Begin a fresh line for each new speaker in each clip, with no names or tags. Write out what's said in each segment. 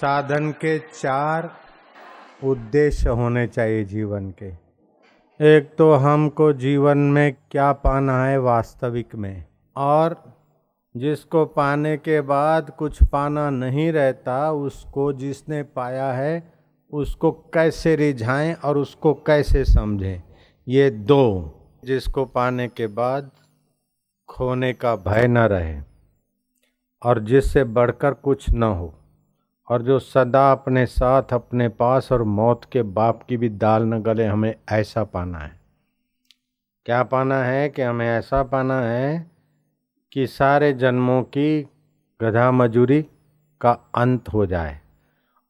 साधन के चार उद्देश्य होने चाहिए जीवन के। एक तो हमको जीवन में क्या पाना है वास्तविक में, और जिसको पाने के बाद कुछ पाना नहीं रहता, उसको जिसने पाया है, उसको कैसे रिझाएँ और उसको कैसे समझें, ये दो जिसको पाने के बाद खोने का भय न रहे, और जिससे बढ़कर कुछ न हो। और जो सदा अपने साथ, अपने पास और मौत के बाप की भी दाल न गले, हमें ऐसा पाना है। क्या पाना है कि हमें ऐसा पाना है कि सारे जन्मों की गधा मजूरी का अंत हो जाए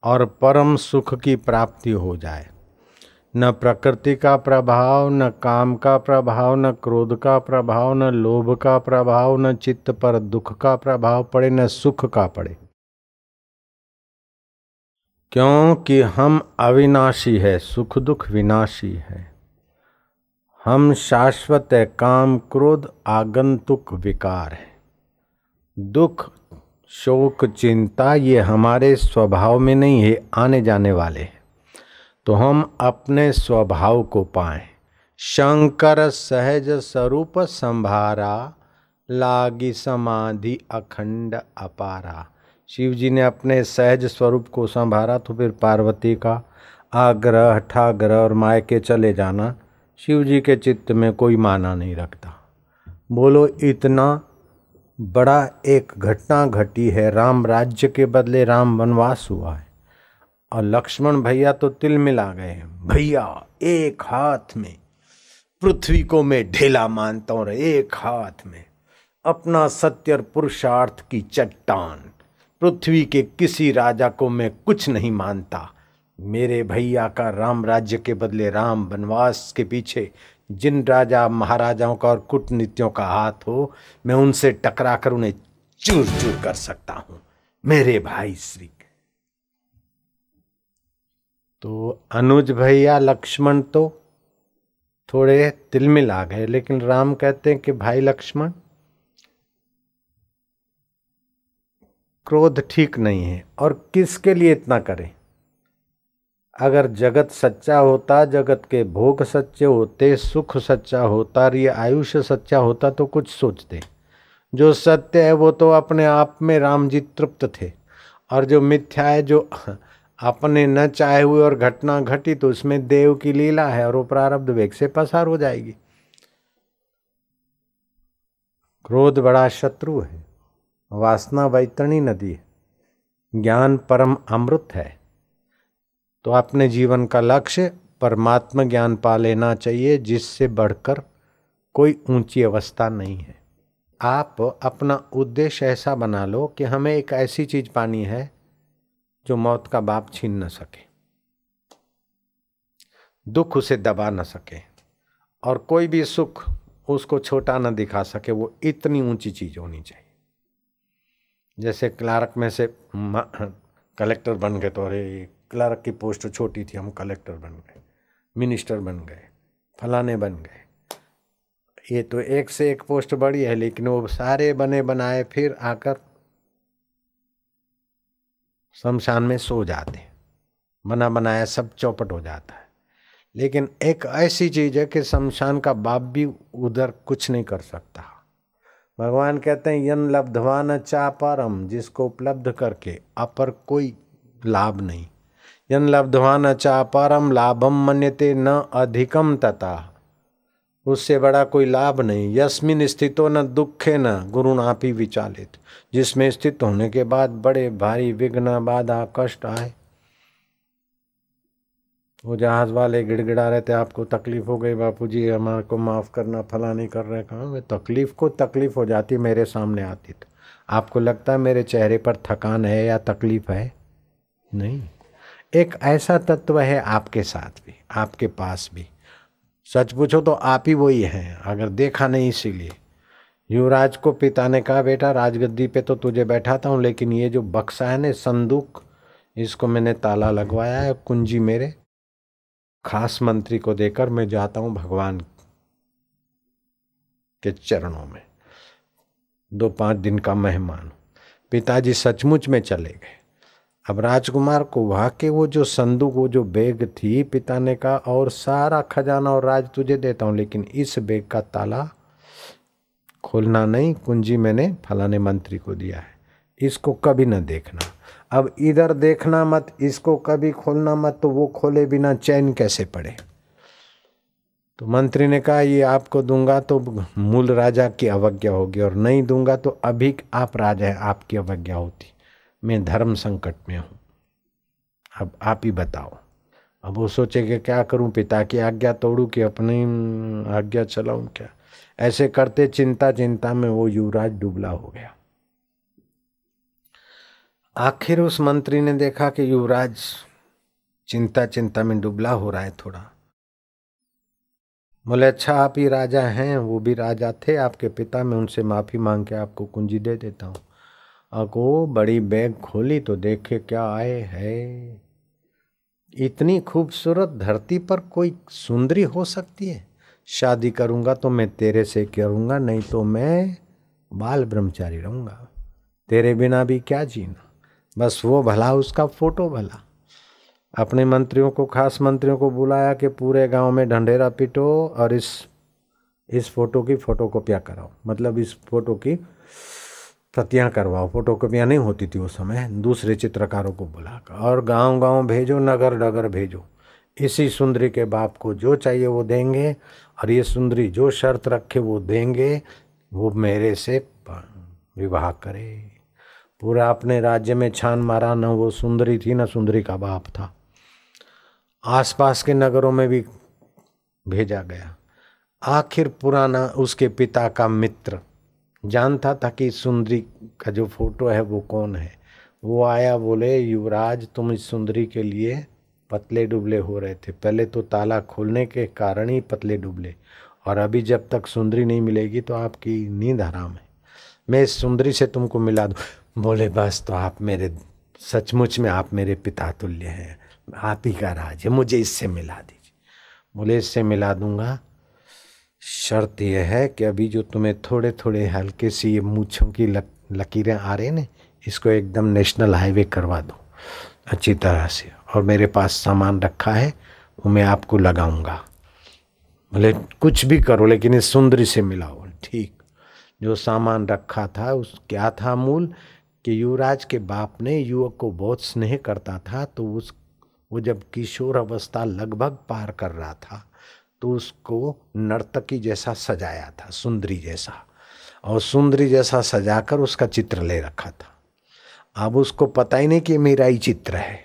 और परम सुख की प्राप्ति हो जाए। न प्रकृति का प्रभाव, न काम का प्रभाव, न क्रोध का प्रभाव, न लोभ का प्रभाव, न चित्त पर दुख का प्रभाव पड़े, न सुख का पड़े। क्योंकि हम अविनाशी है, सुख दुख विनाशी है। हम शाश्वत है, काम क्रोध आगंतुक विकार है। दुख, शोक, चिंता ये हमारे स्वभाव में नहीं है, आने जाने वाले हैं। तो हम अपने स्वभाव को पाएँ। शंकर सहज स्वरूप संभारा, लागी समाधि अखंड अपारा। शिव जी ने अपने सहज स्वरूप को संभारा तो फिर पार्वती का आग्रह, हठाग्रह और माय के चले जाना शिव जी के चित्त में कोई माना नहीं रखता। बोलो, इतना बड़ा एक घटना घटी है, राम राज्य के बदले राम वनवास हुआ है। और लक्ष्मण भैया तो तिल मिला गए हैं। भैया, एक हाथ में पृथ्वी को मैं ढेला मानता हूँ एक हाथ में अपना सत्य और पुरुषार्थ की चट्टान पृथ्वी के किसी राजा को मैं कुछ नहीं मानता। मेरे भैया का राम राज्य के बदले राम वनवास के पीछे जिन राजा महाराजाओं का और कूटनीतियों का हाथ हो, मैं उनसे टकरा कर उन्हें चूर चूर कर सकता हूँ। मेरे भाई श्री तो अनुज भैया, लक्ष्मण तो थोड़े तिलमिल आ गए, लेकिन राम कहते हैं कि भाई लक्ष्मण क्रोध ठीक नहीं है, और किसके लिए इतना करें? अगर जगत सच्चा होता, जगत के भोग सच्चे होते, सुख सच्चा होता, और ये आयुष्य सच्चा होता तो कुछ सोचते जो सत्य है, वो तो अपने आप में राम जी तृप्त थे, और जो मिथ्या है, जो अपने न चाहे हुए और घटना घटी तो उसमें देव की लीला है, और वो प्रारब्ध वेग से पसार हो जाएगी। क्रोध बड़ा शत्रु है। वासना वैतरणी नदी ज्ञान परम अमृत है। तो अपने जीवन का लक्ष्य परमात्मा ज्ञान पा लेना चाहिए, जिससे बढ़कर कोई ऊँची अवस्था नहीं है। आप अपना उद्देश्य ऐसा बना लो कि हमें एक ऐसी चीज़ पानी है जो मौत का बाप छीन न सके, दुख उसे दबा न सके, और कोई भी सुख उसको छोटा न दिखा सके। वो इतनी ऊँची चीज़ होनी चाहिए। जैसे क्लार्क में से कलेक्टर बन गए तो अरे, क्लार्क की पोस्ट छोटी थी, हम कलेक्टर बन गए, मिनिस्टर बन गए, फलाने बन गए। ये तो एक से एक पोस्ट बड़ी है, लेकिन वो सारे बने बनाए फिर आकर शमशान में सो जाते बना बनाया सब चौपट हो जाता है। लेकिन एक ऐसी चीज़ है कि शमशान का बाप भी उधर कुछ नहीं कर सकता। भगवान कहते हैं, यन लब्धवान चा परम जिसको उपलब्ध करके अपर कोई लाभ नहीं। यन लब्धवान चापारम, लाभम मन्यते न अधिकम तथा। उससे बड़ा कोई लाभ नहीं। यस्मिन स्थितो न दुखे न गुरुनापी विचालित। जिसमें स्थित होने के बाद बड़े भारी विघ्न, बाधा, कष्ट आए। वो जहाज़ वाले गिड़गिड़ा रहे थे, आपको तकलीफ़ हो गई बापू जी हमारे को माफ़ करना फला नहीं कर रहे कहा मैं, तकलीफ़ को तकलीफ़ हो जाती, मेरे सामने आती तो। आपको लगता है मेरे चेहरे पर थकान है या तकलीफ़ है? नहीं। एक ऐसा तत्व है आपके साथ भी, आपके पास भी। सच पूछो तो आप ही वही हैं, अगर देखा नहीं इसीलिए। युवराज को पिता ने कहा, बेटा, राजगद्दी पे तो तुझे बैठाता हूँ, लेकिन ये जो बक्सा है ना, संदूक, इसको मैंने ताला लगवाया है, कुंजी मेरे खास मंत्री को देकर मैं जाता हूँ भगवान के चरणों में। दो पाँच दिन का मेहमान पिताजी सचमुच में चले गए। अब राजकुमार को वहाँ के वो जो संदूक, वो जो बैग थी पिता ने कहा और सारा खजाना और राज तुझे देता हूँ, लेकिन इस बैग का ताला खोलना नहीं, कुंजी मैंने फलाने मंत्री को दिया है। इसको कभी न देखना। अब इधर देखना मत, इसको कभी खोलना मत तो वो खोले बिना चैन कैसे पड़े? तो मंत्री ने कहा, ये आपको दूँगा तो मूल राजा की अवज्ञा होगी, और नहीं दूँगा तो अभी आप राजा हैं, आपकी अवज्ञा होती। मैं धर्म संकट में हूँ। अब आप ही बताओ। अब वो सोचे कि क्या करूँ, पिता की आज्ञा तोड़ू कि अपनी आज्ञा चलाऊं क्या? ऐसे करते चिंता चिंता में वो युवराज डुबला हो गया। आखिर उस मंत्री ने देखा कि युवराज चिंता चिंता में डुबला हो रहा है थोड़ा। बोले अच्छा आप ही राजा हैं, वो भी राजा थे, आपके पिता मैं उनसे माफ़ी मांग के आपको कुंजी दे देता हूँ। और को बड़ी बैग खोली तो देखे क्या आए है। इतनी खूबसूरत धरती पर कोई सुंदरी हो सकती है? शादी करूँगा तो मैं तेरे से करूँगा, नहीं तो मैं बाल ब्रह्मचारी रहूँगा। तेरे बिना भी क्या जीना? बस वो भला, उसका फ़ोटो भला। अपने मंत्रियों को, खास मंत्रियों को बुलाया कि पूरे गाँव में ढंढेरा पिटो और इस इस फ़ोटो की फ़ोटो कॉपियाँ कराओ। मतलब इस फ़ोटो की प्रतियाँ करवाओ। फ़ोटो कॉपियाँ नहीं होती थी उस समय, दूसरे चित्रकारों को बुलाकर। और गाँव गाँव भेजो नगर नगर भेजो। इसी सुंदरी के बाप को जो चाहिए वो देंगे और ये सुंदरी जो शर्त रखे वो देंगे, वो मेरे से विवाह करे। पूरा अपने राज्य में छान मारा, न वो सुंदरी थी, न सुंदरी का बाप था। आसपास के नगरों में भी भेजा गया। आखिर पुराना उसके पिता का मित्र जानता था कि सुंदरी का जो फ़ोटो है वो कौन है। वो आया, बोले, युवराज, तुम इस सुंदरी के लिए पतले डुबले हो रहे थे। पहले तो ताला खोलने के कारण ही पतले डुबले और अभी जब तक सुंदरी नहीं मिलेगी तो आपकी नींद हराम है। मैं इस सुंदरी से तुमको मिला दूँ। बोले बस तो आप मेरे सचमुच में आप मेरे पिता तुल्य हैं। आप ही का राज है मुझे इससे मिला दीजिए। बोले इससे मिला दूँगा। शर्त यह है कि अभी जो तुम्हें थोड़े थोड़े हल्के सी ये मूछों की लक, लकीरें आ रही ना इसको एकदम नेशनल हाईवे करवा दो अच्छी तरह से। और मेरे पास सामान रखा है वो मैं आपको लगाऊँगा। बोले कुछ भी करो लेकिन इस सुंदरी से मिलाओ। ठीक। जो सामान रखा था उस क्या था मूल? कि युवराज के बाप ने युवक को बहुत स्नेह करता था तो उस, वो जब किशोर अवस्था लगभग पार कर रहा था तो उसको नर्तकी जैसा सजाया था, सुंदरी जैसा। और सुंदरी जैसा सजाकर उसका चित्र ले रखा था। अब उसको पता ही नहीं कि मेरा ही चित्र है।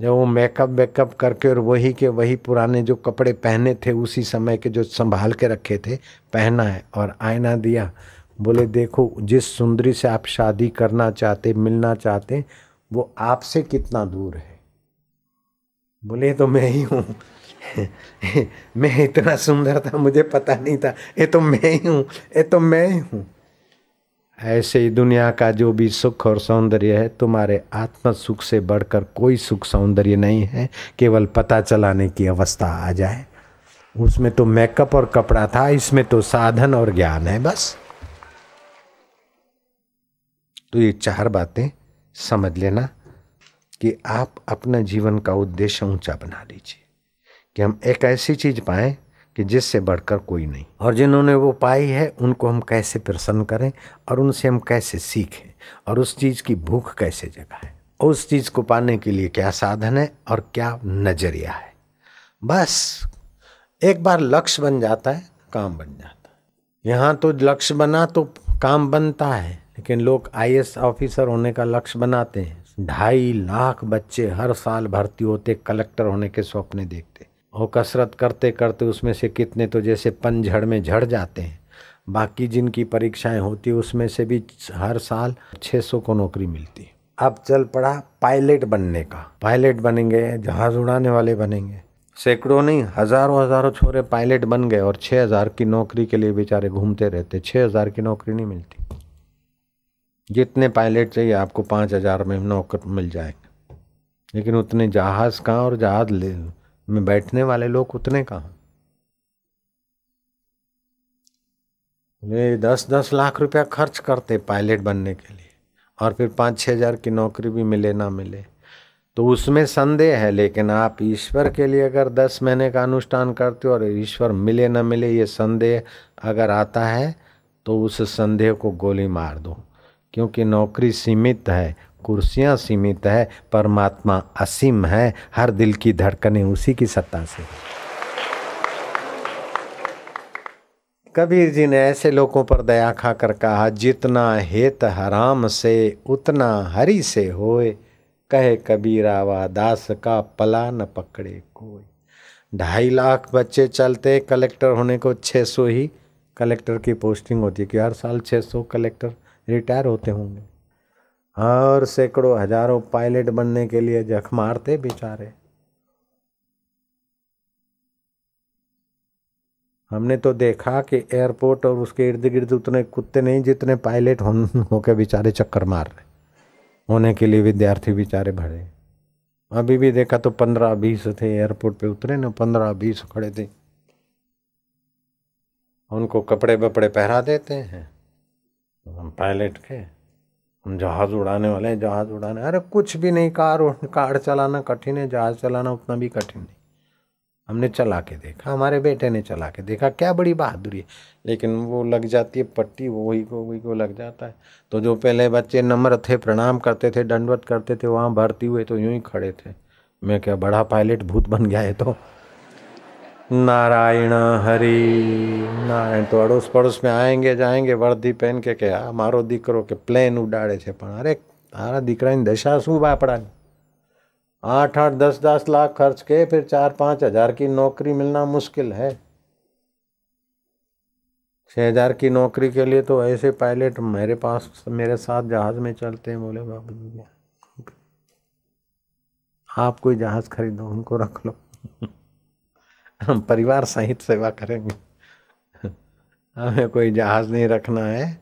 जब वो मेकअप वेकअप करके और वही के वही पुराने जो कपड़े पहने थे, उसी समय के जो संभाल के रखे थे, पहना है और आईना दिया बोले, देखो, जिस सुंदरी से आप शादी करना चाहते, मिलना चाहते, वो आपसे कितना दूर है? बोले तो मैं ही हूँ। मैं इतना सुंदर था, मुझे पता नहीं था। ये तो मैं ही हूँ, ये तो मैं ही हूँ। ऐसे ही दुनिया का जो भी सुख और सौंदर्य है, तुम्हारे आत्म सुख से बढ़कर कोई सुख सौंदर्य नहीं है। केवल पता चलाने की अवस्था आ जाए। उसमें तो मेकअप और कपड़ा था, इसमें तो साधन और ज्ञान है, बस। तो ये चार बातें समझ लेना कि आप अपना जीवन का उद्देश्य ऊँचा बना लीजिए, कि हम एक ऐसी चीज़ पाएँ कि जिससे बढ़कर कोई नहीं। और जिन्होंने वो पाई है, उनको हम कैसे प्रसन्न करें और उनसे हम कैसे सीखें और उस चीज़ की भूख कैसे जगाएँ उस चीज़ को पाने के लिए क्या साधन है और क्या नज़रिया है। बस एक बार लक्ष्य बन जाता है, काम बन जाता है। यहाँ तो लक्ष्य बना तो काम बनता है। लेकिन लोग आई ऑफिसर होने का लक्ष्य बनाते हैं। ढाई लाख बच्चे हर साल भर्ती होते, कलेक्टर होने के सपने देखते। और कसरत करते करते उसमें से कितने तो जैसे पनझड़ में झड़ जाते हैं। बाकी जिनकी परीक्षाएँ होती, उसमें से भी हर साल 600 को नौकरी मिलती। है अब चल पड़ा पायलट बनने का। पायलट बनेंगे, जहाज़ उड़ाने वाले बनेंगे। सैकड़ों नहीं, हज़ारों हज़ारों छोरे पायलट बन गए और छः हज़ार की नौकरी के लिए बेचारे घूमते रहते। छः हज़ार की नौकरी नहीं मिलती। जितने पायलट चाहिए, आपको पाँच हज़ार में नौकर मिल जाएँगे। लेकिन उतने जहाज़ कहाँ और जहाज़ में बैठने वाले लोग उतने कहाँ? वे दस दस लाख रुपया खर्च करते पायलट बनने के लिए। और फिर पाँच छः हज़ार की नौकरी भी मिले ना मिले। तो उसमें संदेह है, लेकिन आप ईश्वर के लिए अगर दस महीने का अनुष्ठान करते हो और ईश्वर मिले न मिले, ये संदेह अगर आता है तो उस संदेह को गोली मार दो। क्योंकि नौकरी सीमित है, कुर्सियाँ सीमित है, परमात्मा असीम है, हर दिल की धड़कनें उसी की सत्ता से। कबीर जी ने ऐसे लोगों पर दया खाकर कहा, जितना हेत हराम से, उतना हरि से होए। कहे कबीरावा दास का पला न पकड़े कोई ढाई लाख बच्चे चलते, कलेक्टर होने को छः सौ ही। कलेक्टर की पोस्टिंग होती है कि हर साल छः सौ कलेक्टर रिटायर होते होंगे। और सैकड़ों हज़ारों पायलट बनने के लिए जख मारते बेचारे। हमने तो देखा कि एयरपोर्ट और उसके इर्द गिर्द उतने कुत्ते नहीं जितने पायलट हो होके बेचारे चक्कर मार रहे। होने के लिए विद्यार्थी बेचारे भरे। अभी भी देखा तो पंद्रह बीस थे एयरपोर्ट पे उतरे ना, पंद्रह बीस खड़े थे। उनको कपड़े बपड़े पहरा देते हैं। हम पायलट के हम जहाज़ उड़ाने वाले हैं, जहाज़ उड़ाने। अरे कुछ भी नहीं, कार कार चलाना कठिन है, जहाज़ चलाना उतना भी कठिन नहीं। हमने चला के देखा, हमारे बेटे ने चला के देखा, क्या बड़ी बहादुरी है। लेकिन वो लग जाती है पट्टी वही को वही को लग जाता है। तो जो पहले बच्चे नम्र थे, प्रणाम करते थे, दंडवत करते थे, वहाँ भर्ती हुए तो यूँ ही खड़े थे। मैं क्या बड़ा पायलट भूत बन गया है तो? नारायण हरि नारायण तो अड़ोस पड़ोस में आएंगे जाएंगे वर्दी पहन के क्या मारो દીકરો કે પ્લેન ઉડાડે છે પણ અરે તારા દીકરાની દશા શું બાપડાની आठ आठ दस दस लाख खर्च के फिर चार पाँच हजार की नौकरी मिलना मुश्किल है छः हजार की नौकरी के लिए तो ऐसे पायलट मेरे पास मेरे साथ जहाज में चलते हैं बोले बाबू जी आप कोई जहाज खरीदो उनको रख लो हम परिवार सहित सेवा करेंगे। हमें कोई जहाज़ नहीं रखना है।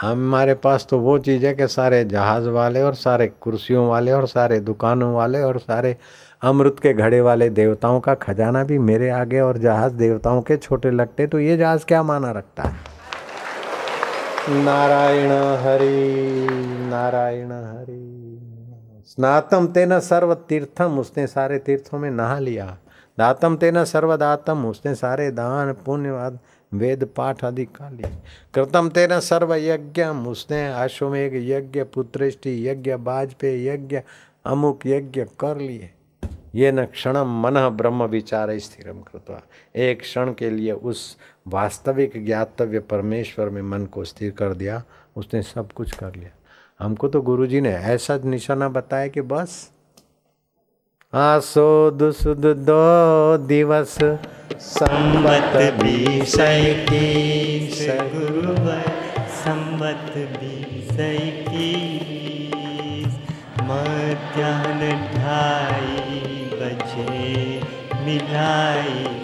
हमारे पास तो वो चीज़ है कि सारे जहाज़ वाले और सारे कुर्सियों वाले और सारे दुकानों वाले और सारे अमृत के घड़े वाले देवताओं का खजाना भी मेरे आगे और जहाज़ देवताओं के छोटे लगते तो ये जहाज़ क्या माना रखता है? नारायण हरि नारायण हरि। स्नातम तेना सर्व तीर्थम उसने सारे तीर्थों में नहा लिया। दातम तेना सर्वदातम, उसने सारे दान, पुण्यवाद, वेद, पाठ आदि का लिए। कृतम तेना सर्व यज्ञ उसने आश्वमेघ यज्ञ, पुत्रेष्टि यज्ञ बाजपेय यज्ञ, अमुक यज्ञ कर लिए। ये न क्षण मन ब्रह्म विचार स्थिरम कृतवा। एक क्षण के लिए उस वास्तविक ज्ञातव्य परमेश्वर में मन को स्थिर कर दिया, उसने सब कुछ कर लिया। हमको तो गुरुजी ने ऐसा निशाना बताया कि बस आसो दुसुद दो दिवस। संबत विषय की
सगुरु संबत विषय की मध्यान ढाई बजे मिलाई।